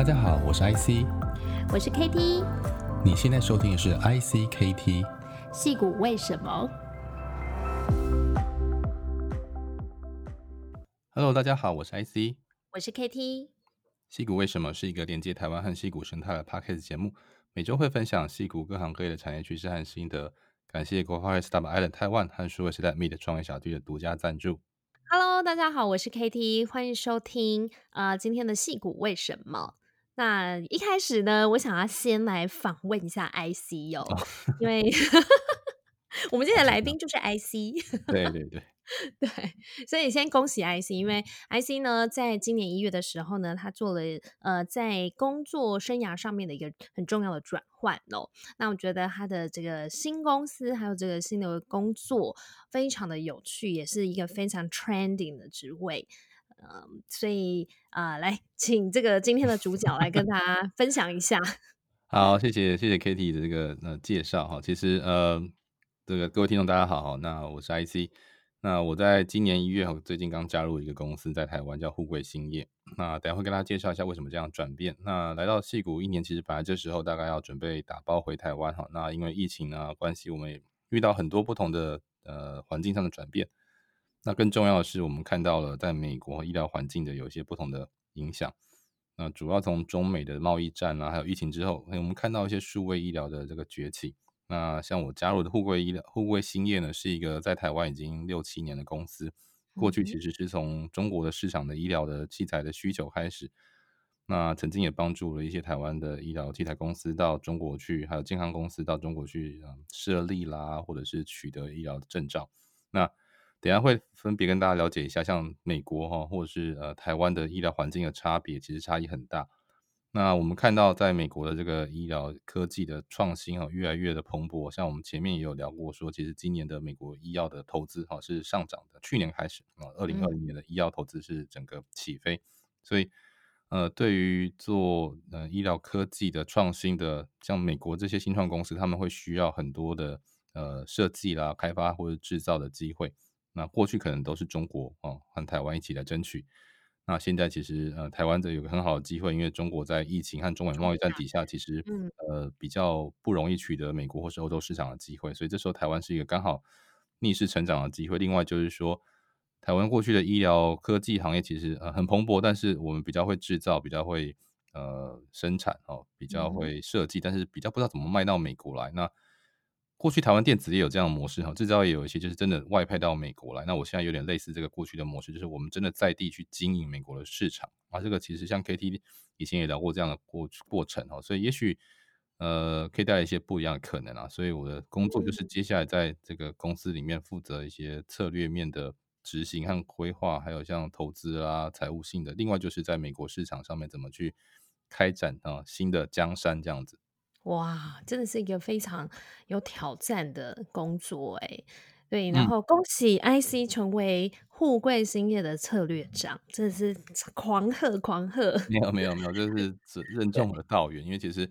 大家好，我是 IC，我是 KT，你现在收听的是 ICKT，戏骨为什么？Hello，大家好，我是 IC，我是 KT，戏骨为什么是一个连接台湾和戏骨生态的 Podcast 节目，每周会分享戏骨各行各业的产业趋势和心得。感谢国发会 Startup Island Taiwan 和数位时代 Meet 创业小聚的独家赞助。Hello，大家好，我是 KT，欢迎收听啊、呃、今天的戏骨为什么？那一开始呢，我想要先来访问一下 IC 哦，哦因为 我们今天的来宾就是 IC。对对对。对，所以先恭喜 IC，因为 IC 呢，在今年一月的时候呢，他做了呃，在工作生涯上面的一个很重要的转换哦。那我觉得他的这个新公司还有这个新的工作非常的有趣，也是一个非常 trending 的职位。嗯、呃，所以啊、呃，来请这个今天的主角来跟 大家分享一下。好，谢谢谢谢 Katie 的这个呃介绍哈。其实呃，这个各位听众大家好，那我是 IC。那我在今年一月，最近刚加入一个公司，在台湾叫富贵兴业。那等下会跟大家介绍一下为什么这样转变。那来到戏谷一年，其实本来这时候大概要准备打包回台湾哈。那因为疫情啊关系，我们也遇到很多不同的呃环境上的转变。那更重要的是，我们看到了在美国医疗环境的有一些不同的影响。那主要从中美的贸易战啊，还有疫情之后，我们看到一些数位医疗的这个崛起。那像我加入的富贵医疗、富贵兴业呢，是一个在台湾已经六七年的公司。过去其实是从中国的市场的医疗的器材的需求开始，那曾经也帮助了一些台湾的医疗器材公司到中国去，还有健康公司到中国去设立啦，或者是取得医疗的证照。那等下会分别跟大家了解一下，像美国哈，或者是呃台湾的医疗环境的差别，其实差异很大。那我们看到，在美国的这个医疗科技的创新啊，越来越的蓬勃。像我们前面也有聊过，说其实今年的美国医药的投资哈是上涨的。去年开始啊，二零二零年的医药投资是整个起飞。所以，呃，对于做呃医疗科技的创新的，像美国这些新创公司，他们会需要很多的呃设计啦、开发或者制造的机会。那过去可能都是中国啊和台湾一起来争取。那现在其实呃，台湾这有个很好的机会，因为中国在疫情和中美贸易战底下，其实呃比较不容易取得美国或是欧洲市场的机会，所以这时候台湾是一个刚好逆势成长的机会。另外就是说，台湾过去的医疗科技行业其实呃很蓬勃，但是我们比较会制造，比较会呃生产哦，比较会设计，但是比较不知道怎么卖到美国来。那过去台湾电子也有这样的模式哈，制造也有一些就是真的外派到美国来。那我现在有点类似这个过去的模式，就是我们真的在地去经营美国的市场啊。这个其实像 KT 以前也聊过这样的过过程哈，所以也许呃可以带来一些不一样的可能啊。所以我的工作就是接下来在这个公司里面负责一些策略面的执行和规划，还有像投资啊、财务性的。另外就是在美国市场上面怎么去开展啊新的江山这样子。哇，真的是一个非常有挑战的工作哎，对，然后恭喜 IC 成为富贵兴业的策略长，真的是狂贺狂贺！没有没有没有，就是 任重而道远，因为其实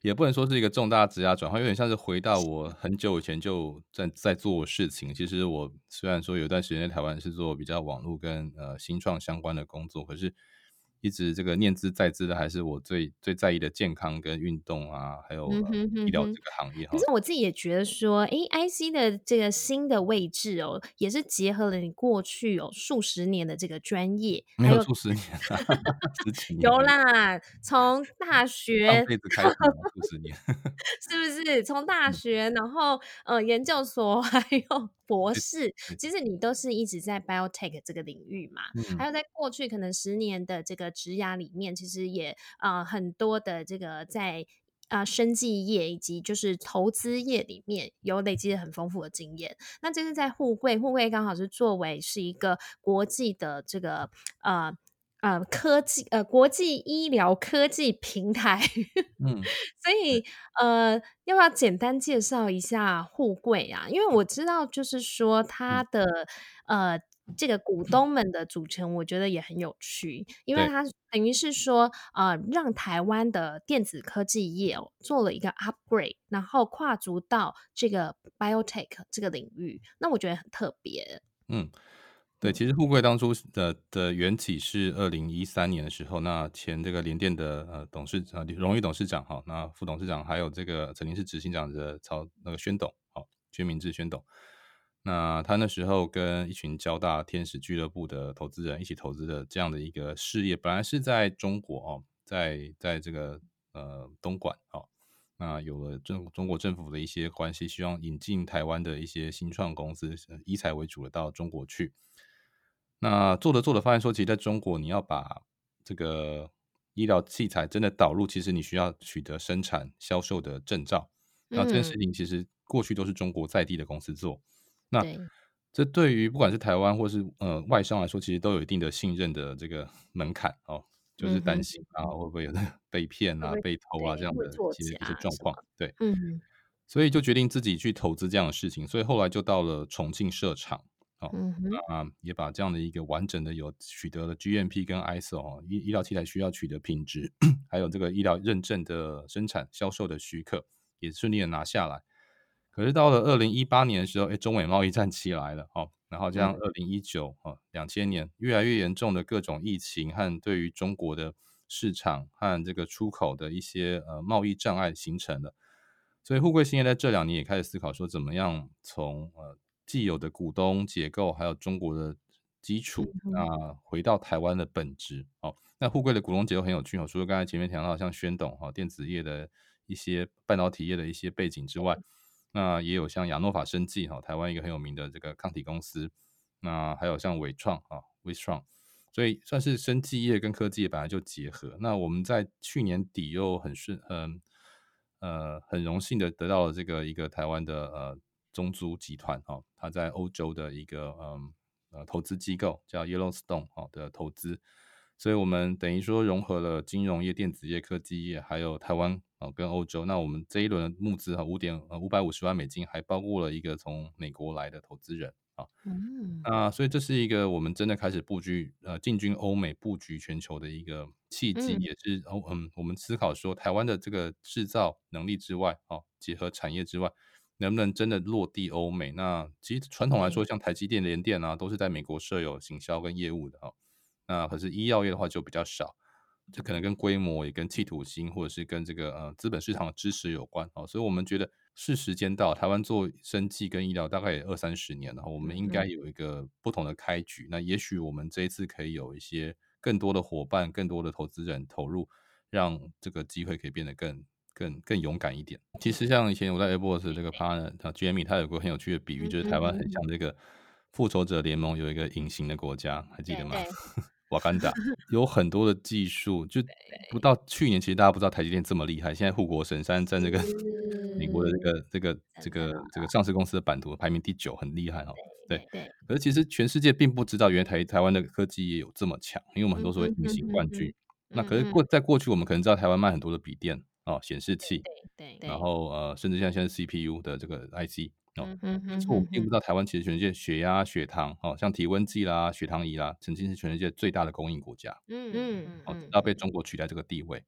也不能说是一个重大职涯转换，有点像是回到我很久以前就在在做事情。其实我虽然说有一段时间在台湾是做比较网络跟呃新创相关的工作，可是。一直这个念兹在兹的，还是我最最在意的健康跟运动啊，还有、嗯、哼哼哼医疗这个行业。可是我自己也觉得说，哎，IC 的这个新的位置哦，也是结合了你过去有数十年的这个专业，没有数十年，十几年。有啦，从大学辈子开始数十年，是不是？从大学，然后呃研究所，还有。博士，其实你都是一直在 biotech 这个领域嘛，嗯、还有在过去可能十年的这个职涯里面，其实也啊、呃、很多的这个在啊、呃、生技业以及就是投资业里面有累积了很丰富的经验。那这是在互惠，互惠刚好是作为是一个国际的这个呃。呃，科技呃，国际医疗科技平台，嗯，所以呃，要不要简单介绍一下互贵啊？因为我知道，就是说它的、嗯、呃这个股东们的组成，我觉得也很有趣，因为它等于是说呃，让台湾的电子科技业、哦、做了一个 upgrade，然后跨足到这个 biotech 这个领域，那我觉得很特别。嗯。对，其实富贵当初的的缘起是二零一三年的时候，那前这个联电的呃董事呃荣誉董事长哈，那副董事长还有这个曾经是执行长的曹那个宣董好，宣明志宣董，那他那时候跟一群交大天使俱乐部的投资人一起投资的这样的一个事业，本来是在中国哦，在在这个呃东莞哦，那有了中中国政府的一些关系，希望引进台湾的一些新创公司，以财为主的到中国去。那做着做着发现说，其实在中国，你要把这个医疗器材真的导入，其实你需要取得生产销售的证照。那这件事情其实过去都是中国在地的公司做。那这对于不管是台湾或是呃外商来说，其实都有一定的信任的这个门槛哦，就是担心啊会不会有被骗啊、被偷啊这样的其实一些状况。对，嗯，所以就决定自己去投资这样的事情。所以后来就到了重庆设厂。哦，啊，也把这样的一个完整的有取得了 GMP 跟 ISO 医医疗器材需要取得品质，还有这个医疗认证的生产销售的许可，也顺利的拿下来。可是到了二零一八年的时候，哎，中美贸易战起来了，哦，然后这样二零一九啊，两千年越来越严重的各种疫情和对于中国的市场和这个出口的一些呃贸易障碍形成了，所以富贵兴业在这两年也开始思考说，怎么样从呃。既有的股东结构，还有中国的基础，那回到台湾的本质哦。那互贵的股东结构很有趣哦，除了刚才前面讲到像宣董哈电子业的一些半导体业的一些背景之外，那也有像亚诺法生技哈，台湾一个很有名的这个抗体公司，那还有像伟创啊 Wistron，所以算是生技业跟科技业本来就结合。那我们在去年底又很顺，嗯呃很荣幸的得到了这个一个台湾的呃。中租集团哈，它在欧洲的一个嗯呃投资机构叫 Yellowstone 哈的投资，所以我们等于说融合了金融业、电子业、科技业，还有台湾啊跟欧洲。那我们这一轮募资哈五点呃五百五十万美金，还包括了一个从美国来的投资人啊。嗯，那所以这是一个我们真的开始布局呃进军欧美、布局全球的一个契机，也是欧嗯我们思考说台湾的这个制造能力之外哦，结合产业之外。能不能真的落地欧美？那其实传统来说，像台积电、联电啊，都是在美国设有行销跟业务的哦。那可是医药业的话就比较少，这可能跟规模也跟企图心，或者是跟这个呃资本市场的支持有关哦。所以我们觉得是时间到，台湾做生技跟医疗大概也二三十年了，我们应该有一个不同的开局。那也许我们这一次可以有一些更多的伙伴、更多的投资人投入，让这个机会可以变得更。更更勇敢一点。其实像以前我在 Airbus 这个 partner，他 Jamie 他有个很有趣的比喻，就是台湾很像这个复仇者联盟有一个隐形的国家，还记得吗？瓦干达有很多的技术，就不到去年，其实大家不知道台积电这么厉害。现在护国神山在这个美国的这个这个这个这个上市公司的版图排名第九，很厉害哈。对，可是其实全世界并不知道，原来台台湾的科技也有这么强，因为我们很多所谓隐形冠军。那可是过在过去，我们可能知道台湾卖很多的笔电。哦，显示器，对，对，然后呃，甚至像现在 CPU 的这个 IC 哦，嗯嗯嗯，我们并不知道台湾其实全世界血压、血糖哦，像体温计啦、血糖仪啦，曾经是全世界最大的供应国家，嗯嗯，哦，要被中国取代这个地位，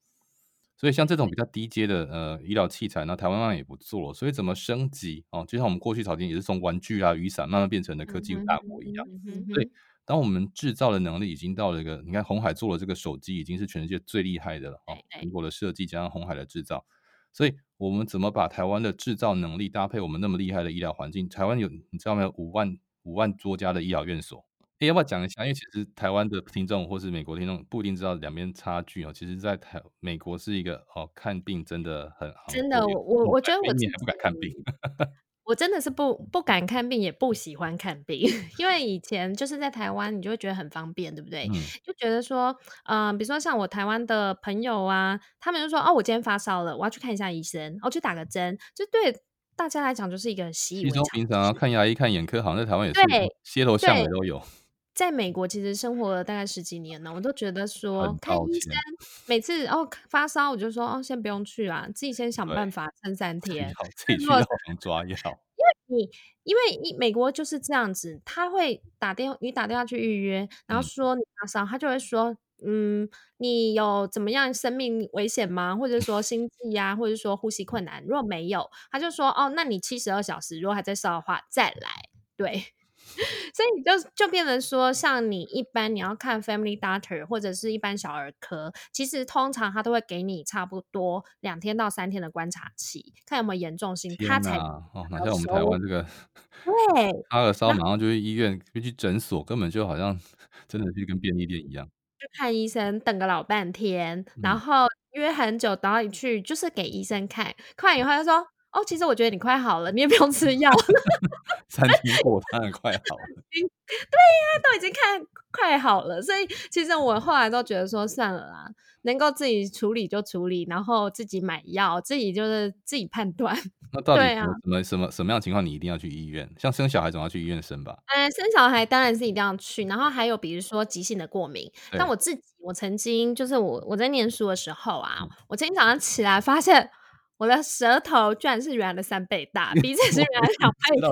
所以像这种比较低阶的呃医疗器材，那台湾慢慢也不做，所以怎么升级哦？就像我们过去草甸也是从玩具啊、雨伞慢慢变成的科技大国一样，对。当我们制造的能力已经到了一个，你看红海做了这个手机，已经是全世界最厉害的了啊！苹果的设计加上红海的制造，所以我们怎么把台湾的制造能力搭配我们那么厉害的医疗环境？台湾有你知道没有？五万五万多家的医疗院所，哎，要不要讲一下？因为其实台湾的听众或是美国听众不一定知道两边差距哦。其实，在台美国是一个哦，看病真的很好，真的，我我我觉得我不敢看病。我真的是不不敢看病，也不喜欢看病，因为以前就是在台湾，你就会觉得很方便，对不对？嗯、就觉得说，嗯、呃，比如说像我台湾的朋友啊，他们就说，哦，我今天发烧了，我要去看一下医生，我去打个针，就对大家来讲就是一个习以为常。平常看牙医、看眼科，好像在台湾也是对街头巷尾都有。在美国其实生活了大概十几年了，我都觉得说看医生，每次哦发烧我就说哦先不用去啊，自己先想办法撑三天，自己去药房抓药。因为你因为你美国就是这样子，他会打电话你打电话去预约，然后说你发烧，他就会说嗯你有怎么样生命危险吗？或者说心 悸呀、啊，或者说呼吸困难，如果没有，他就说哦那你七十二小时如果还在烧的话再来，对。所以你就就变成说，像你一般你要看 Family Doctor 或者是一般小儿科，其实通常他都会给你差不多两天到三天的观察期，看有没有严重性。他才哦，哪像我们台湾这个，对，发个烧马上就去医院，就去诊所，根本就好像 真的是跟便利店一样。去看医生，等个老半天，然后约很久，然后一去就是给医生看，看完以后他说。哦，其实我觉得你快好了，你也不用吃药。三天过，当然快好了。对呀，都已经看快好了，所以其实我后来都觉得说算了啦，能够自己处理就处理，然后自己买药，自己就是自己判断。那 到底什么、啊、什么什么样的情况你一定要去医院？像生小孩总要去医院生吧？嗯，生小孩当然是一定要去。然后还有比如说急性的过敏，但我自己我曾经就是我我在念书的时候啊，嗯、我今天早上起来发现。我的舌头居然是原来的三倍大，鼻子是原来两倍大，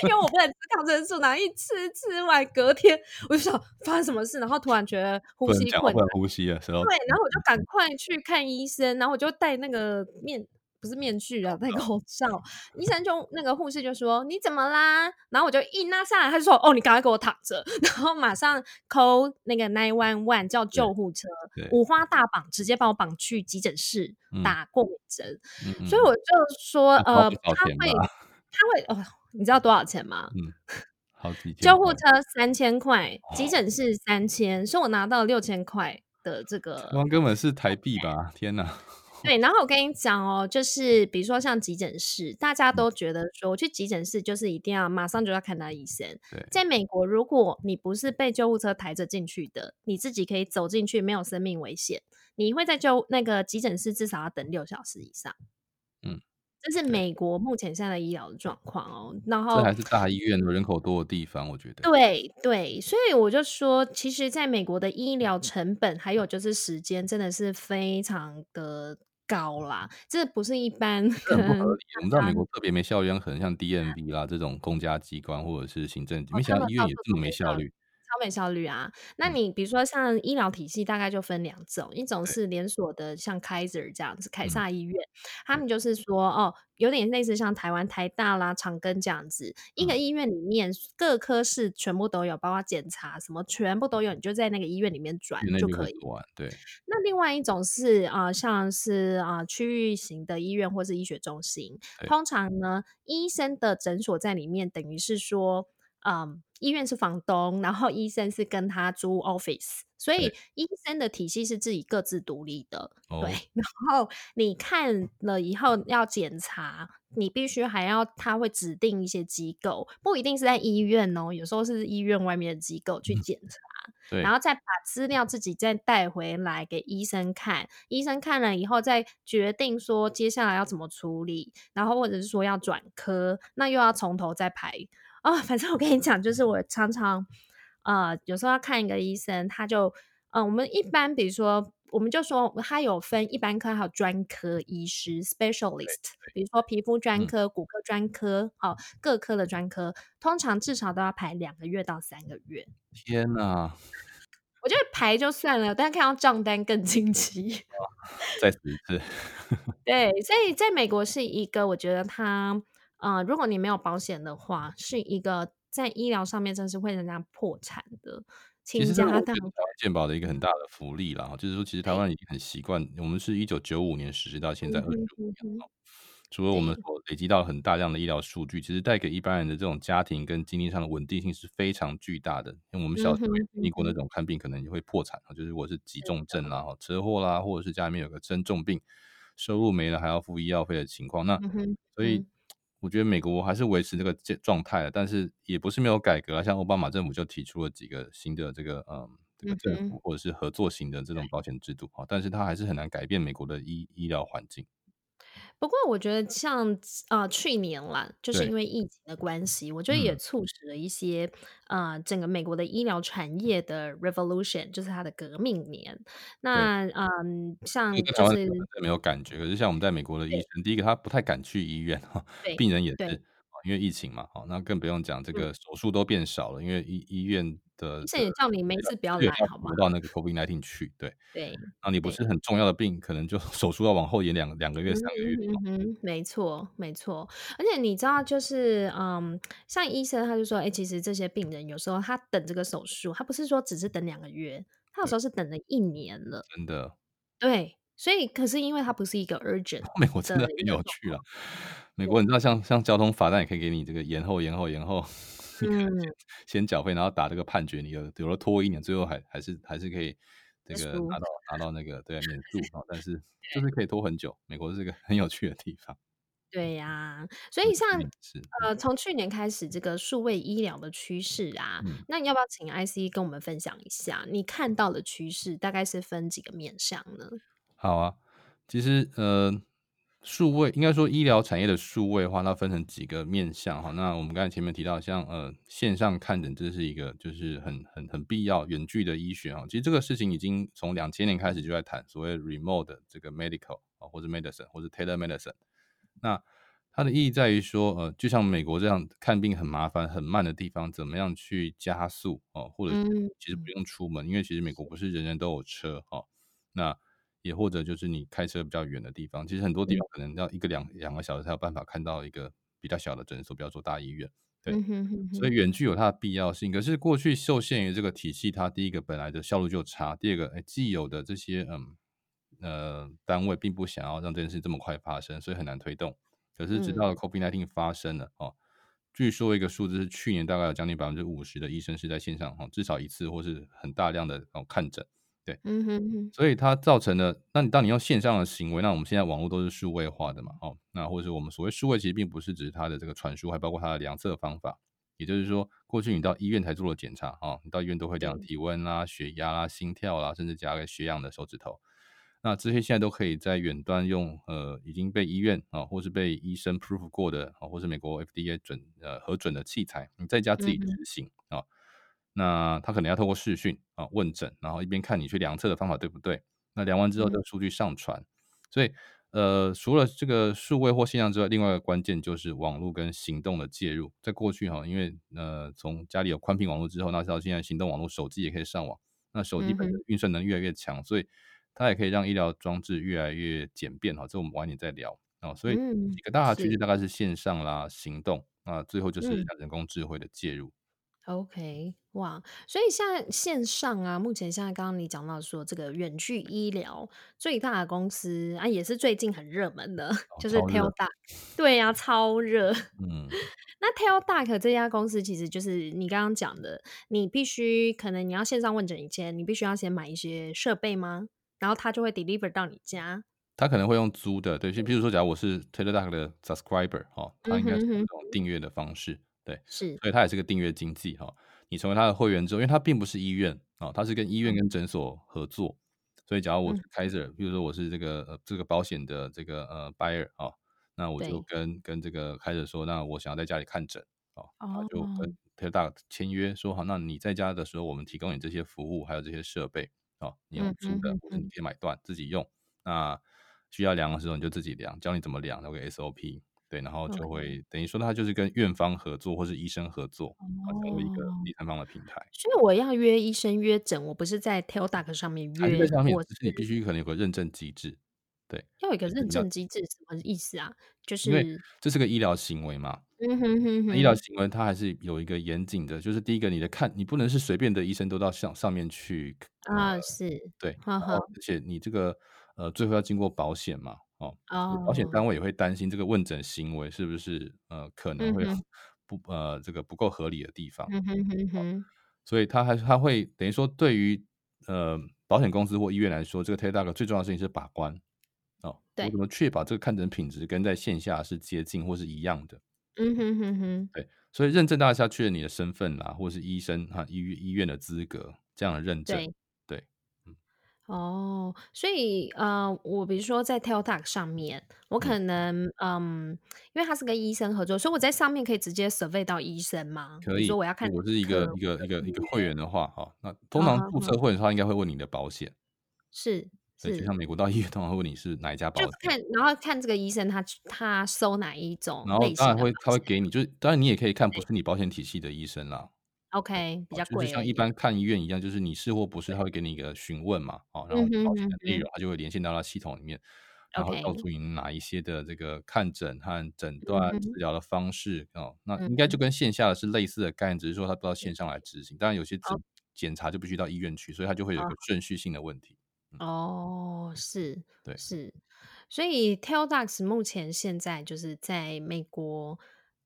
因为我不能吃抗生素，然后一吃吃完隔天我就想发生什么事，然后突然觉得呼吸困难，呼吸了，对，然后我就赶快去看医生，然后我就戴那个面。不是面具啊，戴口罩。医生就那个护士就说：“你怎么啦？”然后我就一拉下来，他就说：“哦，你赶快给我躺着。”然后马上 call 那个 nine one one 叫救护车，五花大绑，直接把我绑去急诊室打过敏针。嗯、所以我就说：“呃，他会，他会哦，你知道多少钱吗？”嗯，好几千。救护车三千块，急诊室三千，所以我拿到六千块的这个。哇，根本是台币吧？天哪！对，然后我跟你讲哦，就是比如说像急诊室，大家都觉得说，我去急诊室就是一定要马上就要看到医生。对，在美国，如果你不是被救护车抬着进去的，你自己可以走进去，没有生命危险，你会在救那个急诊室至少要等六小时以上。嗯，这是美国目前现在的医疗的状况哦。然后这还是大医院的人口多的地方，我觉得。对对，所以我就说，其实在美国的医疗成本还有就是时间，真的是非常的。高啦，这不是一般很不合理。我们知道美国特别没效率，可能像 DMV 啦这种公家机关或者是行政，没想到医院也这么没效率。效率啊！那你比如说像医疗体系，大概就分两种，嗯、一种是连锁的，像 Kaiser 这样子，凯撒医院，嗯、他们就是说哦，有点类似像台湾台大啦、长庚这样子，一个医院里面各科室全部都有，包括检查什么全部都有，你就在那个医院里面转就可以。对。那另外一种是啊、呃，像是啊区域型的医院或是医学中心，通常呢，医生的诊所在里面，等于是说。嗯，医院是房东，然后医生是跟他租 office，所以医生的体系是自己各自独立的。对，然后你看了以后要检查，你必须还要他会指定一些机构，不一定是在医院哦，有时候是医院外面的机构去检查，对，然后再把资料自己再带回来给医生看，医生看了以后再决定说接下来要怎么处理，然后或者是说要转科，那又要从头再排。哦，反正我跟你讲，就是我常常，呃，有时候要看一个医生，他就，呃，我们一般比如说，我们就说他有分一般科还有专科医师 （specialist），比如说皮肤专科、嗯、骨科专科，好、哦，各科的专科，通常至少都要排两个月到三个月。天哪！我觉得排就算了，但是看到账单更惊奇。再死一次。对，所以在美国是一个，我觉得他。啊、呃，如果你没有保险的话，是一个在医疗上面真是会让人家破产的倾家荡产。健保的一个很大的福利啦，就是说，其实台湾已经很习惯，我们是一九九五年实施到现在二十五年了。除了我们所累积到很大量的医疗数据，其实带给一般人的这种家庭跟经济上的稳定性是非常巨大的。因为我们小时候经历过那种看病可能也会破产，就是如果是急重症啦、车祸啦，或者是家里面有个生重病，收入没了还要付医药费的情况，那所以。我觉得美国还是维持这个状态的，但是也不是没有改革啊。像奥巴马政府就提出了几个新的这个嗯，这个政府或者是合作型的这种保险制度啊，但是它还是很难改变美国的医医疗环境。不过我觉得像呃去年啦，就是因为疫情的关系，我觉得也促使了一些、啊、呃整个美国的医疗产业的 revolution，就是它的革命年。那嗯，像就是没有感觉，可是像我们在美国的医生，第一个他不太敢去医院哈，病人也是，因为疫情嘛，好，那更不用讲这个手术都变少了，嗯、因为医医院的医生也叫你没事不要来，好吗？到那个 COVID nineteen 去，对对，啊，你不是很重要的病，可能就 手术要往后延两两个月、三个月。嗯哼，没错没错，而且你知道，就是嗯，像医生他就说，哎、欸，其实这些病人有时候他等这个手术，他不是说只是等两个月，他有时候是等了一年了，真的，对。所以，可是因为它不是一个 urgent，美国真的很有趣啊。美国你知道像，像像交通罚单也可以给你这个延后、延后、延后，嗯，先缴费，然后打这个判决，你有有了拖一年，最后还还是还是可以这个拿到拿到那个对免诉啊。但是 就是可以拖很久。美国是一个很有趣的地方。对呀、啊，所以像 呃，从去年开始这个数位医疗的趋势啊、嗯，那你要不要请 IC 跟我们分享一下你看到的趋势，大概是分几个面向呢？好啊，其实呃，数位应该说医疗产业的数位化，它分成几个面向哈。那我们刚才前面提到像，像呃线上看诊，这是一个就是很很很必要远距的医学哈。其实这个事情已经从两千年开始就在谈所谓 remote 这个 medical 啊，或者 medicine 或者 telemedicine。那它的意义在于说，呃，就像美国这样看病很麻烦很慢的地方，怎么样去加速哦，或者其实不用出门，因为其实美国不是人人都有车哦。那也或者就是你开车比较远的地方，其实很多地方可能要一个两两个小时才有办法看到一个比较小的诊所，不要说大医院。对，所以远距有它的必要性。可是过去受限于这个体系，它第一个本来的效率就差，第二个，哎，既有的这些嗯呃单位并不想要让这件事这么快发生，所以很难推动。可是直到 COVID-19 发生了哦，据说一个数字是去年大概有将近百分之五十的医生是在线上哈，至少一次或是很大量的哦看诊。对，嗯哼哼，所以它造成了，那你当你用线上的行为，那我们现在网络都是数位化的嘛，哦，那或者是我们所谓数位，其实并不是只是它的这个传输，还包括它的量测方法。也就是说，过去你到医院才做了检查，哦，你到医院都会量体温啦、血压啦、心跳啦，甚至加个血氧的手指头。那这些现在都可以在远端用，呃，已经被医院啊，或是被医生 proof 过的，啊，或是美国 FDA 准呃核准的器材，你在家自己执行那他可能要透过视讯啊问诊，然后一边看你去量测的方法对不对？那量完之后，这个数据上传。嗯。所以，呃，除了这个数位或线上之外，另外一个关键就是网络跟行动的介入。在过去哈，因为呃，从家里有宽频网络之后，那到现在行动网络，手机也可以上网。那手机本身运算能越来越强，嗯，所以它也可以让医疗装置越来越简便哈。这我们晚点再聊啊。所以几个大的趋势大概是线上啦，行动啊，最后就是人工智慧的介入。OK，哇，所以现在线上啊，目前现在刚刚你讲到说这个远距医疗最大的公司啊，也是最近很热门的，哦、就是 Teladoc，对呀、啊，超热。嗯，那 Teladoc 这家公司其实就是你刚刚讲的，你必须可能你要线上问诊以前，你必须要先买一些设备吗？然后他就会 deliver 到你家。他可能会用租的，对，就譬如说，假如我是 Teladoc 的 subscriber 哦，他应该是用订阅的方式。嗯哼哼对，是，所以它也是个订阅经济哈。你成为他的会员之后，因为它并不是医院啊，它是跟医院跟诊所合作，所以假如我是 Kaiser，比如说我是这个呃这个保险的这个呃 buyer 啊，那我就跟跟这个 Kaiser 说，那我想要在家里看诊啊，他就跟 Teladoc 签约说好，那你在家的时候，我们提供你这些服务，还有这些设备啊，你用租的或者你可以买断自己用，那需要量的时候你就自己量，教你怎么量那个 SOP。对，然后就会.等于说，他就是跟院方合作，或是医生合作，成为一个第三方的平台。所以我要约医生约诊，我不是在 Teladoc 上面约，在上面，只是你必须可能有个认证机制。对，要有一个认证机制，什么意思啊？就是因为这是个医疗行为嘛。嗯哼哼哼。医疗行为它还是有一个严谨的，就是第一个，你的看，你不能是随便的医生都到上上面去啊、呃。是。对。呵呵。而且你这个呃，最后要经过保险嘛。哦，保险单位也会担心这个问诊行为是不是呃可能会不、嗯、呃这个不够合理的地方，嗯哼哼哼，所以他还是他会等于说对于呃保险公司或医院来说，这个 Teladoc 最重要的事情是把关哦，对，我怎么确保这个看诊品质跟在线下是接近或是一样的？嗯哼哼哼，对，所以认证大家要确认你的身份啦，或是医生哈医医院的资格这样的认证。哦，所以呃，我比如说在 Teladoc 上面，我可能嗯，嗯，因为他是跟医生合作，所以我在上面可以直接 survey 到医生吗？可以。说我要看，我是一个一个一个一个会员的话，哈，那通常注册会员的话，应该会问你的保险。是是就像美国到医院通常会问你是哪一家保险，就看然后看这个医生他他收哪一种，然后当然会他会给你，就是当然你也可以看不是你保险体系的医生啦。OK，比较贵，就是像一。般看医院一样，就是你是或不是，他会给你一个询问嘛，哦，然后保险的内容，他就会连线到他系统里面，然后告诉你哪一些的这个看诊和诊断治。疗的方式哦，那应该就跟线下的是类似的概念，只是说他不到线上来执行，当然有些检检查就必须到医院去，所以他就会有一个。顺序性的问题。哦，是，对，是，所以 Teladoc 目前现在就是在美国。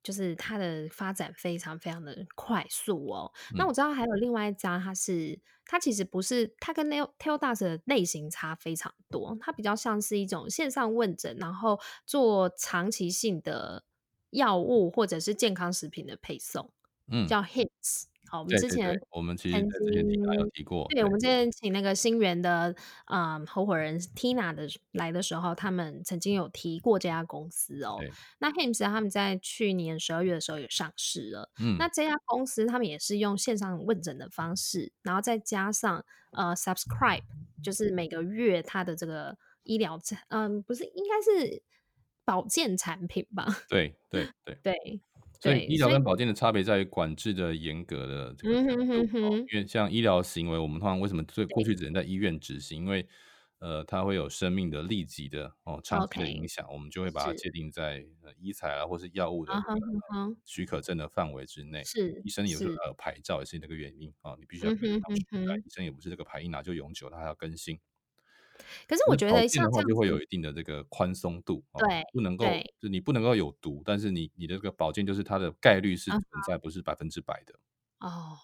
就是它的发展非常非常的快速哦。嗯、那我知道还有另外一家，它是它其实不是，它跟 Teladoc 的类型差非常多，它比较像是一种线上问诊，然后做长期性的药物或者是健康食品的配送，嗯，叫 Hims。好，我们之前我们其实之前提有提过，对，我们之前请那个新源的嗯合伙人 Tina 的来的时候，他们曾经有提过这家公司哦。那 Hims 他们在去年十二月的时候也上市了，嗯，那这家公司他们也是用线上问诊的方式，然后再加上呃 subscribe，就是每个月他的这个医疗产，嗯，不是应该是保健产品吧？对对对对。对所以医疗跟保健的差别在于管制的严格的这个程度。因为像医疗行为，我们通常为什么最过去只能在医院执行？因为呃，它会有生命的立即的哦长期的影响，我们就会把它界定在呃医材啊或是药物的许可证的范围之内。是医生有时候呃牌照也是那个原因啊，你必须要医生也不是这个牌一拿就永久，他还要更新。可是我觉得像这样就会有一定的这个宽松度，对，不能够就你不能够有毒，但是你你的这个保健就是它的概率是存在，不是百分之百的。哦，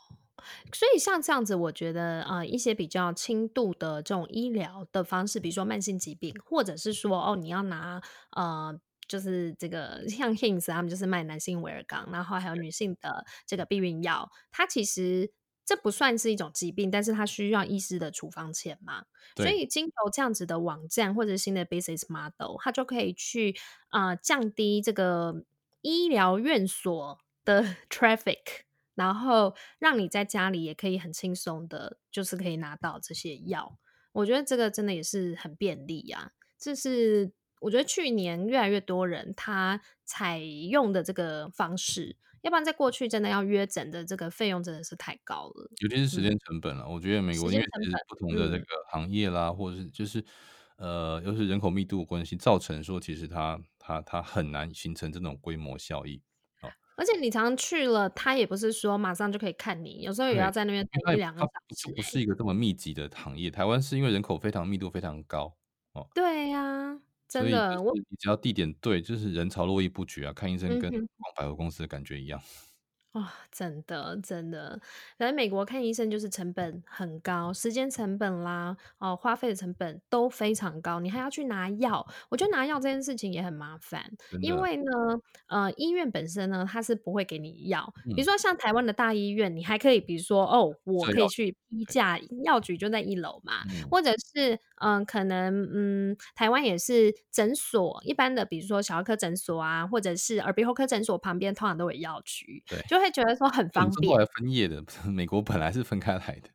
所以像这样子，我觉得啊，一些比较轻度的这种医疗的方式，比如说慢性疾病，或者是说哦，你要拿呃，就是这个 像 Hims 他们就是卖男性威尔刚，然后还有女性的这个避孕药，它其实。这不算是一种疾病，但是它需要医师的处方签嘛？所以经由这样子的网站或者新的 business model，它就可以去啊、呃、降低这个医疗院所的 traffic，然后让你在家里也可以很轻松的，就是可以拿到这些药。我觉得这个真的也是很便利呀、啊。这是我觉得去年越来越多人他采用的这个方式。要不然，在过去真的要约诊的这个费用真的是太高了，尤其是时间成本了。嗯、我觉得美国因为其实不同的这个行业啦，嗯、或者是就是呃，又是人口密度关系，造成说其实它它它很难形成这种规模效益。而且你常常去了，他也不是说马上就可以看你，有时候也要在那边待一两个小时。就不是一个这么密集的行业。台湾是因为人口非常密度非常高哦。对呀、啊。真的，我你只要地点对，就是人潮络绎不绝啊！看医生跟逛百货公司的感觉一样。哇、哦，真的真的，来美国看医生就是成本很高，时间成本啦，哦，花费的成本都非常高，你还要去拿药，我觉得拿药这件事情也很麻烦，因为呢，呃，医院本身呢，它是不会给你药，嗯、比如说像台湾的大医院，你还可以，比如说哦，我可以去批价，药局就在一楼嘛，嗯、或者是嗯、呃，可能嗯，台湾也是诊所一般的，比如说小儿科诊所啊，或者是耳鼻喉科诊所旁边通常都有药局，对，就。会觉得说很方便。后来分业的，美国本来是分开来的。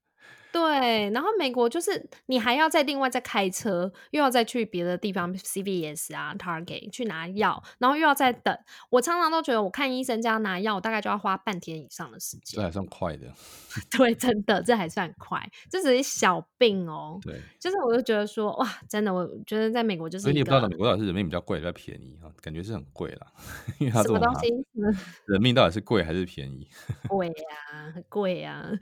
对，然后美国就是你还要再另外再开车，又要再去别的地方，CVS 啊、Target 去拿药，然后又要再等。我常常都觉得，我看医生这样拿药，我大概就要花半天以上的时间。这还算快的。对，真的，这还算快。这只是小病哦。对，就是我就觉得说，哇，真的，我觉得在美国就是。所以你也不知道美国到底是人命比较贵，比较便宜啊？感觉是很贵啦。因为它什么东西？人命到底是贵还是便宜？贵呀，很贵呀。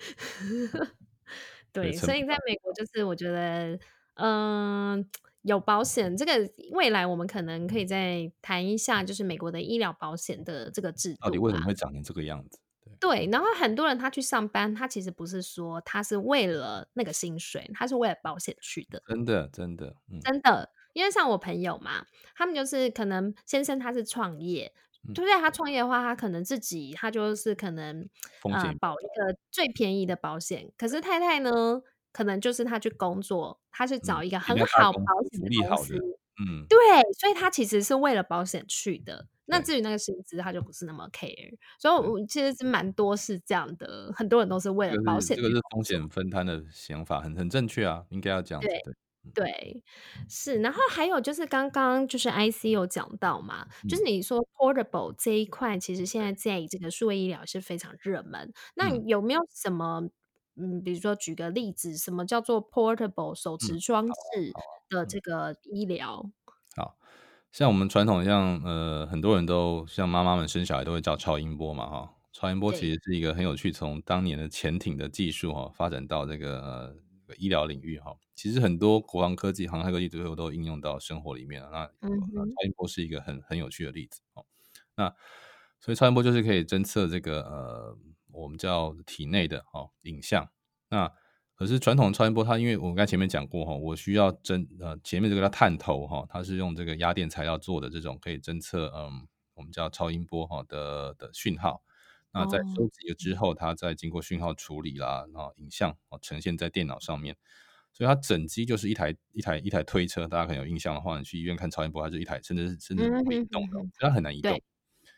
对，所以在美国就是我觉得，嗯、呃，有保险这个未来我们可能可以再谈一下，就是美国的医疗保险的这个制度到底为什么会长成这个样子？对，对，然后很多人他去上班，他其实不是说他是为了那个薪水，他是为了保险去的。真的，真的，嗯、真的，因为像我朋友嘛，他们就是可能先生他是创业。对不对？他创业的话，他可能自己他就是可能啊、呃、保一个最便宜的保险，可是太太呢，可能就是他去工作，他去找一个很好保险的公司，嗯，对，所以他其实是为了保险去的。那至于那个薪资，他就不是那么 care。所以，我其实是蛮多是这样的，很多人都是为了保险。这个是风险分摊的想法，很很正确啊，应该要这样子。对。对，是，然后还有就是刚刚就是 IC 有讲到嘛，嗯、就是你说 portable 这一块，其实现在在这个数位医疗是非常热门。嗯、那有没有什么，嗯，比如说举个例子，什么叫做 portable 手持装置的这个医疗？嗯、好，好，像我们传统像呃，很多人都像妈妈们生小孩都会叫超音波嘛，哈，超音波其实是一个很有趣，从当年的潜艇的技术哈发展到这个。呃医疗领域哈，其实很多国防科技、航太科技最后都应用到生活里面了。那超音波是一个很很有趣的例子哦。那所以超音波就是可以侦测这个呃，我们叫体内的哦影像。那可是传统的超音波，它因为我们刚才前面讲过哈，我需要侦呃前面这个叫探头哈，它是用这个压电材料做的这种可以侦测嗯，我们叫超音波哈的的讯号。那在收集了之后，它再经过讯号处理啦，然后影像哦呈现在电脑上面，所以它整机就是一台一台一台推车。大家可能有印象的话，你去医院看超音波，它是一台甚至是甚至不会移动的，它很难移动。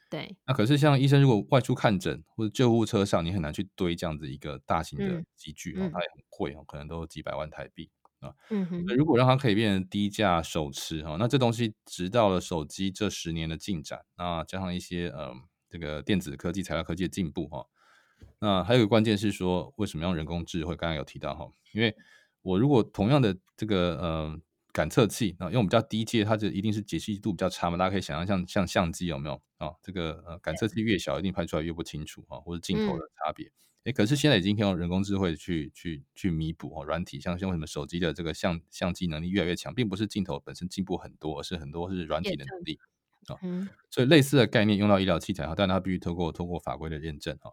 对。那可是像医生如果外出看诊或者救护车上，你很难去堆这样子一个大型的机具啊，它也很贵哦，可能都几百万台币啊。嗯哼。那如果让它可以变成低价手持哈，那这东西直到了手机这十年的进展，那加上一些嗯。这个电子科技、材料科技的进步哈，那还有一个关键是说，为什么用人工智慧？刚刚有提到哈，因为我如果同样的这个呃感测器啊，因为我们比较低阶，它就一定是解析度比较差嘛。大家可以想象像像相机有没有啊？这个呃感测器越小，一定拍出来越不清楚啊，或者镜头的差别。哎、嗯，可是现在已经可以用人工智慧去去去弥补哦，软体像像为什么手机的这个相相机能力越来越强，并不是镜头本身进步很多，而是很多是软体的能力。啊，所以类似的概念用到医疗器材哈，但它必须透过透过法规的认证哈。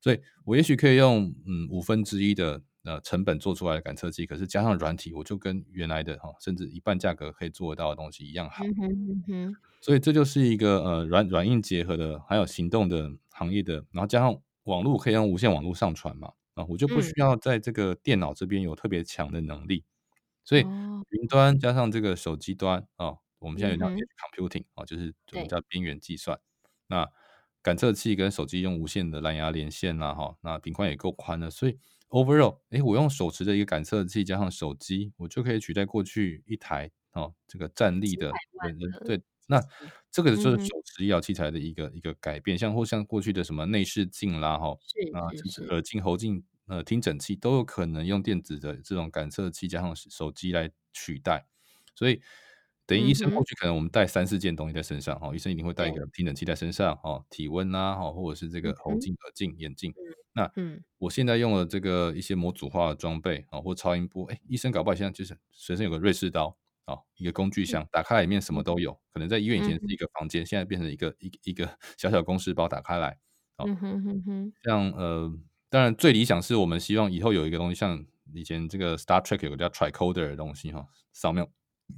所以我也许可以用嗯五分之一的呃成本做出来的感测器，可是加上软体，我就跟原来的哈甚至一半价格可以做得到的东西一样好。所以这就是一个呃软软硬结合的，还有行动的行业的，然后加上网络可以用无线网络上传嘛啊，我就不需要在这个电脑这边有特别强的能力。所以云端加上这个手机端啊。我们现在有叫 edge computing 啊、嗯，就是我们叫边缘计算。那感测器跟手机用无线的蓝牙连线啦，哈，那频宽也够宽了，所以 overall，哎，我用手持的一个感测器加上手机，我就可以取代过去一台哦，这个站立的对。那这个就是手持医疗器材的一个、嗯、一个改变，像或像过去的什么内视镜啦，哈，啊，就是耳镜、喉镜、呃，听诊器都有可能用电子的这种感测器加上手机来取代，所以。等于医生过去可能我们带三四件东西在身上哈，医生一定会带一个听诊器在身上哈，体温啊哈，或者是这个喉镜、耳镜、眼镜。那我现在用了这个一些模组化的装备啊，或超音波，哎，医生搞不好现在就是随身有个瑞士刀啊，一个工具箱，打开来里面什么都有。可能在医院以前是一个房间，现在变成一个一一个 小小公事包，打开来。嗯哼哼哼。像呃，当然最理想是我们希望以后有一个东西，像以前这个 Star Trek 有个叫 Tricorder 的东西哈，扫描。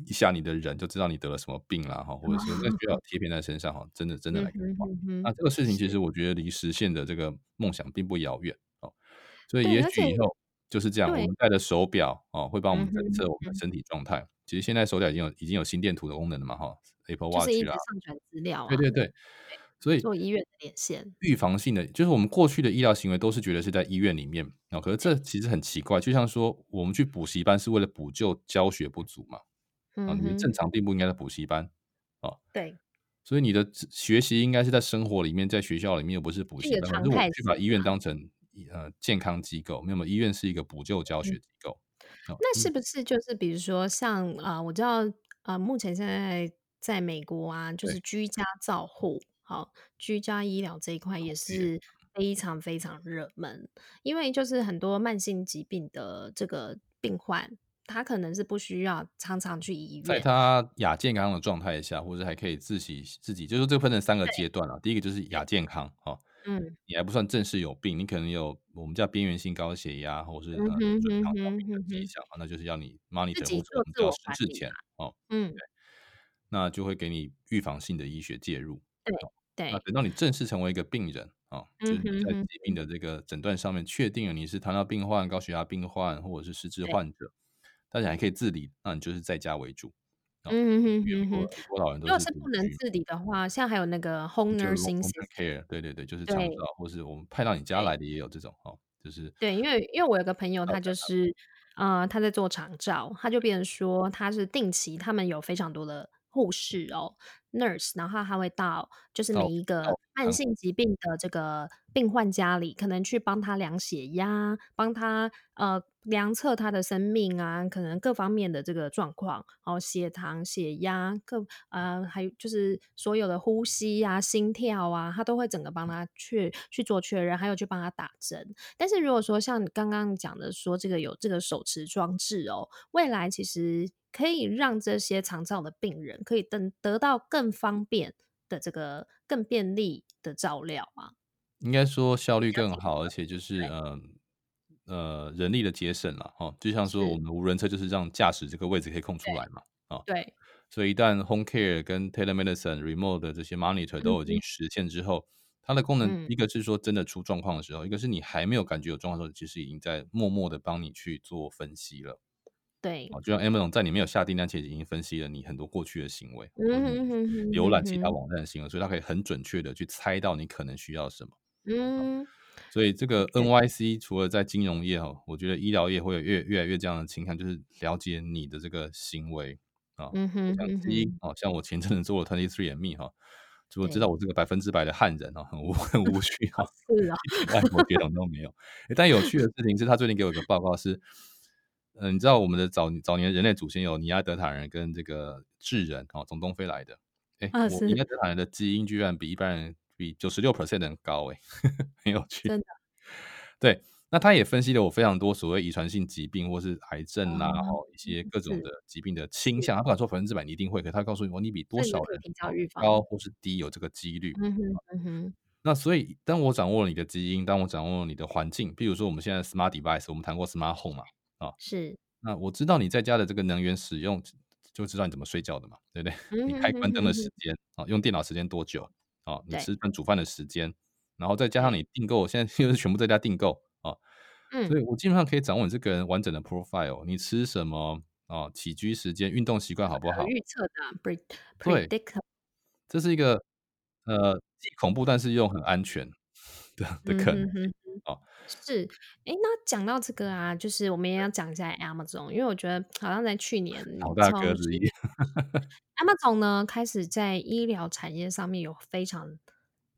一下你的人就知道你得了什么病啦哈，或者是那需要贴片在身上哈，真的真的来看的话，那这个事情其实我觉得离实现的这个梦想并不遥远哦，所以也许以后就是这样，我们戴的手表哦会帮我们侦测我们的身体状态。其实现在手表已经有已经有心电图的功能了嘛哈，Apple Watch 啦，上传资料，对对对，所以做医院的连线，预防性的就是我们过去的医疗行为都是觉得是在医院里面啊，可是这其实很奇怪，就像说我们去补习班是为了补救教学不足嘛。啊，你的正常并不应该在补习班，啊，对，所以你的学习应该是在生活里面，在学校里面，又不是补习班。如果去把医院当成呃健康机构，没有，医院是一个补救教学机构。嗯。那是不是就是比如说像啊，呃，我知道啊，呃，目前现在在美国啊，就是居家照护，好，居家医疗这一块也是非常非常热门，因为就是很多慢性疾病的这个病患。他可能是不需要常常去医院，在他亚健康的状态下，或者还可以自己自己，就是这个分成三个阶段啊。第一个就是亚健康，哈，嗯，你还不算正式有病，你可能有我们叫边缘性高血压，或者是准糖尿病的迹象，那就是要你 monitor 或者叫实质前，哦，嗯，对，那就会给你预防性的医学介入，对对。那等到你正式成为一个病人啊，就是你在疾病的这个诊断上面确定了你是糖尿病患、高血压病患，或者是失智患者。大家还可以自理，那你就是在家为主。嗯哼哼哼。多少人都。如果是不能自理的话，像还有那个 home nursing care，对对对，就是长照，或是我们派到你家来的也有这种哦，就是。对，因为因为我有个朋友，他就是呃，他在做长照，他就变成说他是定期，他们有非常多的护士哦，nurse，然后他会到就是每一个慢性疾病的这个病患家里，可能去帮他量血压，帮他呃。量测他的生命啊，可能各方面的这个状况，哦，血糖、血压，各呃，还有就是所有的呼吸啊、心跳啊，他都会整个帮他去去做确认，还有去帮他打针。但是如果说像你刚刚讲的说这个有这个手持装置哦，未来其实可以让这些长照的病人可以等得到更方便的这个更便利的照料啊，应该说效率更好，而且就是嗯。呃，人力的节省了哈，就像说我们无人车就是让驾驶这个位置可以空出来嘛，啊，对，所以一旦 home care 跟 telemedicine remote 的这些 monitor 都已经实现之后，嗯、它的功能一个是说真的出状况的时候、嗯，一个是你还没有感觉有状况的时候，其实已经在默默的帮你去做分析了，对，就像 Amazon 在你没有下订单前已经分析了你很多过去的行为，浏览其他网站的行为，所以它可以很准确的去猜到你可能需要什么，嗯。所以这个 NYC 除了在金融业哈，我觉得医疗业会有越越来越这样的倾向，就是了解你的这个行为啊，像基因哦，像我前阵子做了 Twenty Three and Me 哈，就我知道我这个百分之百的汉人哦，很无很无趣哈，是啊，一点外国血统都没有。但有趣的事情是他最近给我一个报告是，嗯、呃，你知道我们的早早年人类祖先有尼亚德塔人跟这个智人哦，从东非来的，哎、欸，我尼。亚德塔人的基因居然比一般人。比九十六 percent 的人高哎，很有趣。真的，对，那他也分析了我非常多所谓遗传性疾病或是癌症啊，然后一些各种的疾病的倾向。他不敢说百分之百你一定会，可他告诉你，你比多少人高或是低有这个几率。嗯哼，嗯哼。那所以，当我掌握了你的基因，当我掌握了你的环境，比如说我们现在 smart device，我们谈过 smart home 嘛，啊，是。那我知道你在家的这个能源使用，就知道你怎么睡觉的嘛，对不对？嗯、你开关灯的时间啊，用电脑时间多久？哦，你吃饭煮饭的时间，然后再加上你订购，现在 又是全部在家订购啊，嗯，所以我基本上可以掌握你这个人完整的 profile，你吃什么啊，起居时间、运动习惯好不好？预测的，predict，对，这是一个呃既恐怖但是又很安全的的可能哦。是，哎，那讲到这个啊，就是我们也要讲一下 Amazon，因为我觉得好像在去年好大个子一点。Amazon 呢，开始在医疗产业上面有非常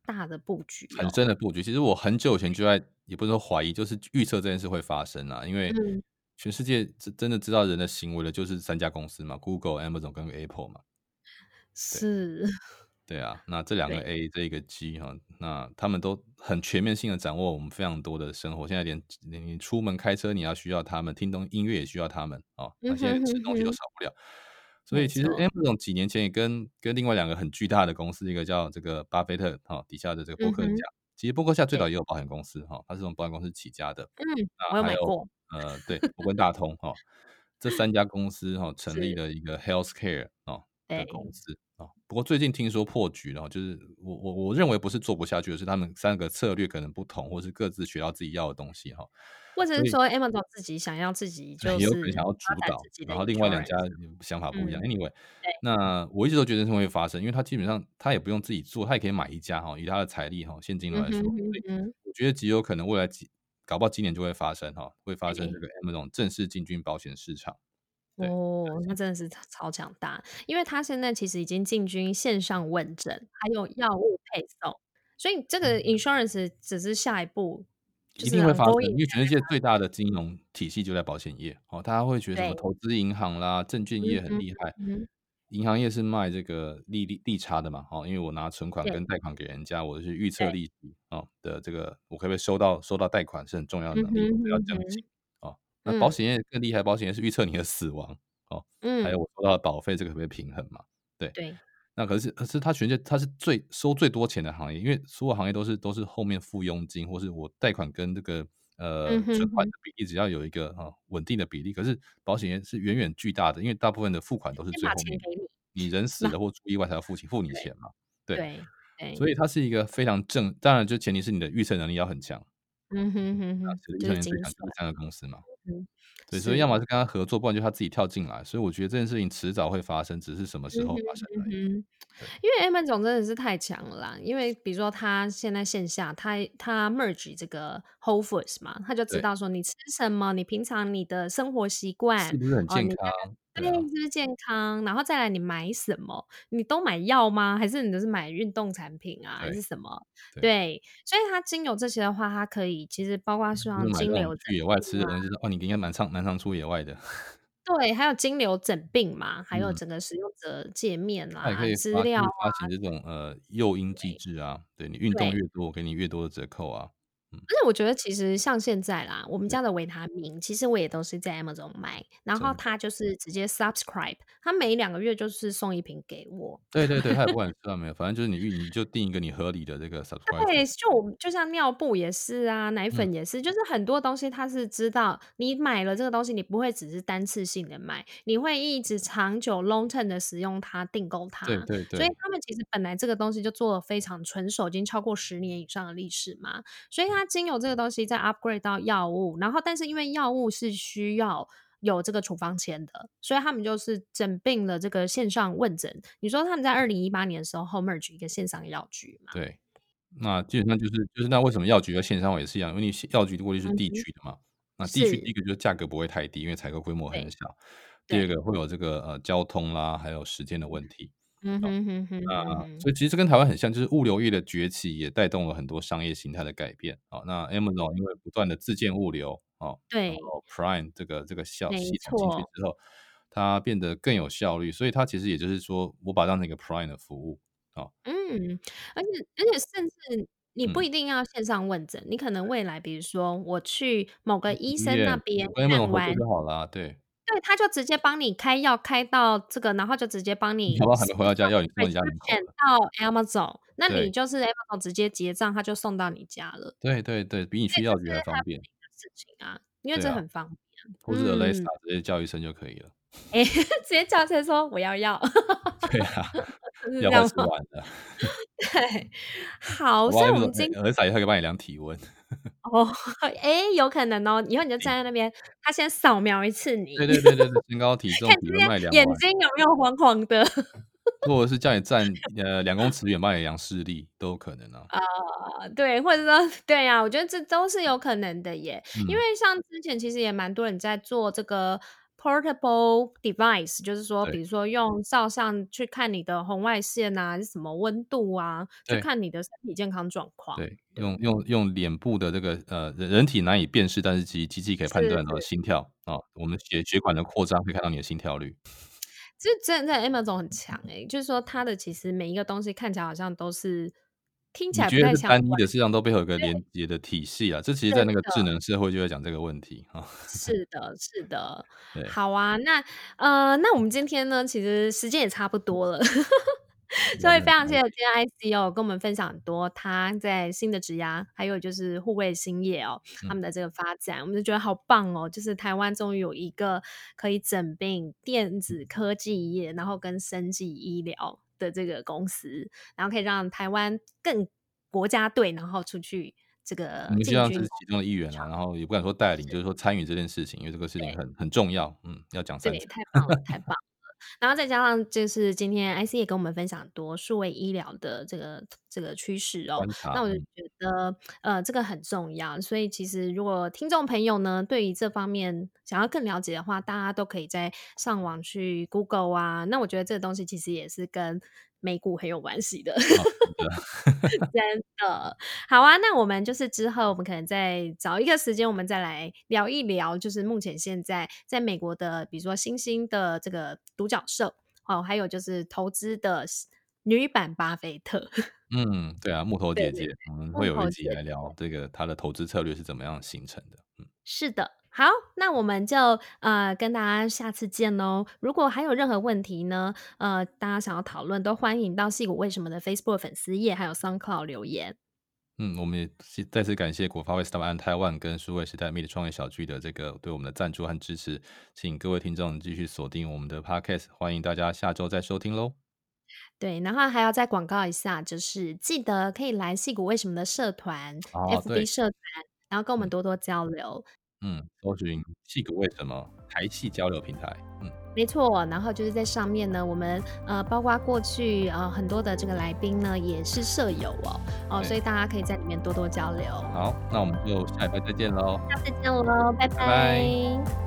大的布局，哦，很深的布局。其实我很久以前就在，也不是说怀疑，就是预测这件事会发生啊。因为全世界真的知道人的行为的，就是三家公司嘛，Google、Amazon 跟 Apple 嘛。是。对啊，那这两个 A 这一个 G 哈，那他们都很全面性的掌握我们非常多的生活。现在连你出门开车，你要需要他们，听东音乐也需要他们哦。那现在吃东西都少不了。嗯哼哼哼。所以其实 Amazon 几年前也跟跟另外两个很巨大的公司，一个叫这个巴菲特哈底下的这个伯克夏，嗯，其实伯克夏最早也有保险公司哈，它是从保险公司起家的。嗯，我有买过。呃，对，摩根大通哈，这三家公司哈成立了一个 Healthcare 啊的公司。啊，不过最近听说破局了，就是我我我认为不是做不下去，而是他们三个策略可能不同，或是各自学到自己要的东西哈。或者是说，Amazon 自己想要自己就 是也有可能想要主导，然后另外两家想法不一样。嗯、Anyway，那我一直都觉得这会发生，因为他基本上他也不用自己做，他也可以买一家哈，以他的财力哈现金流来说，嗯，我觉得极有可能未来几搞不好今年就会发生哈，会发生这个 Amazon 正式进军保险市场。哦，那。真的是超强大，因为他现在其实已经进军线上问诊，还有药物配送，所以这个 insurance 只是下一步，一定会发生。因为全世界最大的金融体系就在保险业，哦，大家会觉得什么投资银行啦、证券业很厉害，银行业是卖这个利率利差的嘛，哦，因为我拿存款跟贷款给人家，我是预测利息哦的这个，我可不可以收到收到贷款是很重要的能力，不要降息。那保险业更厉害，保险业是预测你的死亡，哦，嗯，还有我收到的保费，这个可不可以平衡嘛？对对。那可是可是它全世界它是最收最多钱的行业，因为所有行业都是都是后面付佣金，或是我贷款跟这个呃存款的比例只要有一个啊稳定的比例。可是保险业是远远巨大的，因为大部分的付款都是最后面，你人死了或出意外才要付钱付你钱嘛。对对。所以它是一个非常正，当然就前提是你的预测能力要很强。嗯哼哼哼。那预测能力最强就是三个公司嘛。嗯，对，所以要么是跟他合作，不然就他自己跳进来。所以我觉得这件事情迟早会发生，只是什么时候发生而已。嗯嗯因为 Amazon 真的是太强了啦，因为比如说他现在线下，他他 merge 这个 Whole Foods 嘛，他就知道说你吃什么，你平常你的生活习惯是不是很健康？哦对，就是健康，然后再来你买什么？你都买药吗？还是你都是买运动产品啊？还是什么？对，对所以它精油这些的话，它可以其实包括像精油去野外吃的东西，就是哦，你应该蛮常蛮常出野外的。对，还有金流诊病嘛，还有整个使用者界面啊，嗯、资料啊，发行这种呃诱因机制啊，对，对你运动越多，给你越多的折扣啊。而且我觉得，其实像现在啦，我们家的维他命，其实我也都是在 Amazon 买，然后他就是直接 subscribe，他每两个月就是送一瓶给我。对对对，他也不管知道 没有，反正就是你预你就定一个你合理的这个 subscribe。对，就就像尿布也是啊，奶粉也是，嗯、就是很多东西他是知道你买了这个东西，你不会只是单次性的买，你会一直长久 long term 的使用它，订购它。对对对。所以他们其实本来这个东西就做了非常纯熟，已经超过十年以上的历史嘛，所以它。经由这个东西再 upgrade 到药物，然后但是因为药物是需要有这个处方签的，所以他们就是整并了这个线上问诊。你说他们在二零一八年的时候后 merge 一个线上药局嘛？对，那基本上就是就是那为什么药局和线上也是一样？因为你药局过去是地区的嘛，嗯、那地区第一个就是价格不会太低，因为采购规模很小。第二个会有这个呃交通啦，还有时间的问题。嗯哼哼哼，啊，所以其实跟台湾很像，就是物流业的崛起也带动了很多商业形态的改变。好，那 Amazon 因为不断的自建物流，哦，对，然后 Prime 这个这个效系统进去之后，它变得更有效率，所以它其实也就是说，我把它当成一个 Prime 的服务，哦，嗯，而且而且甚至你不一定要线上问诊，你可能未来比如说我去某个医生那边看完就好了，对。对，他就直接帮你开药，开到这个，然后就直接帮你。然后还没回到家，药你送你家门口。点到 Amazon，那你就是 Amazon 直接结账，他就送到你家了。对对对，比你去药局还方便。事情啊，因为这很方便。或者 Alexa 直接叫一声就可以了。哎，直接叫车说我要要。对啊，药吃完了。对，好，所以我们今天 Alexa 也会帮你量体温。哦，哎，有可能哦。以后你就站在那边，他先扫描一次你。对对对对，身高体重、体温、脉量，眼睛有没有黄黄的？或者是叫你站呃两公尺远帮你量视力，都有可能啊。啊、呃，对，或者说对呀、啊，我觉得这都是有可能的耶。嗯、因为像之前其实也蛮多人在做这个。Portable device 就是说，比如说用照相去看你的红外线啊，是什么温度啊，去看你的身体健康状况。对，用用用脸部的这个呃人体难以辨识，但是其实机器可以判断到心跳啊、哦，我们血血管的扩张可以看到你的心跳率。这真的在 Amazon 很强诶、欸，就是说它的其实每一个东西看起来好像都是。听起来不太像单一的，事实上都背后有个连接的体系啊。这其实，在那个智能社会就在讲这个问题哈。是的，是的。好啊，那呃，那我们今天呢，其实时间也差不多了，所以非常谢谢今天 IC 哦，跟我们分享很多他在新的职涯，还有就是护卫新业哦，他们的这个发展，我们就觉得好棒哦。就是台湾终于有一个可以整并电子科技业，然后跟生技医疗。的这个公司，然后可以让台湾更国家队，然后出去这个。你们希望是其中的一员啊，然后也不敢说带领，就是说参与这件事情，因为这个事情很很重要。嗯，要讲三次。对，太棒了，太棒了。然后再加上就是今天 IC 也跟我们分享多数位医疗的这个这个趋势哦，那我就觉得呃这个很重要，所以其实如果听众朋友呢对于这方面想要更了解的话，大家都可以在上网去 Google 啊，那我觉得这个东西其实也是跟美股很有关系的，真的 好啊！那我们就是之后，我们可能再找一个时间，我们再来聊一聊，就是目前现在在美国的，比如说新兴的这个独角兽哦，还有就是投资的女版巴菲特。嗯，对啊，木头姐姐，我们会有一集来聊这个她的投资策略是怎么样形成的。嗯，是的。好，那我们就呃跟大家下次见喽。如果还有任何问题呢，呃，大家想要讨论，都欢迎到矽谷为什么的 Facebook 粉丝页还有 SoundCloud 留言。嗯，我们也再次感谢国发会 Startup Taiwan 跟数位时代 Meet 创业小聚的这个对我们的赞助和支持，请各位听众继续锁定我们的 Podcast，欢迎大家下周再收听喽。对，然后还要再广告一下，就是记得可以来矽谷为什么的社团、哦、FB 社团，然后跟我们多多交流。嗯，搜寻戏谷为什么台戏交流平台，嗯，没错。然后就是在上面呢，我们呃，包括过去呃很多的这个来宾呢，也是舍友哦，哦，所以大家可以在里面多多交流。好，那我们就下礼拜再见喽，下次见喽，拜拜。拜拜。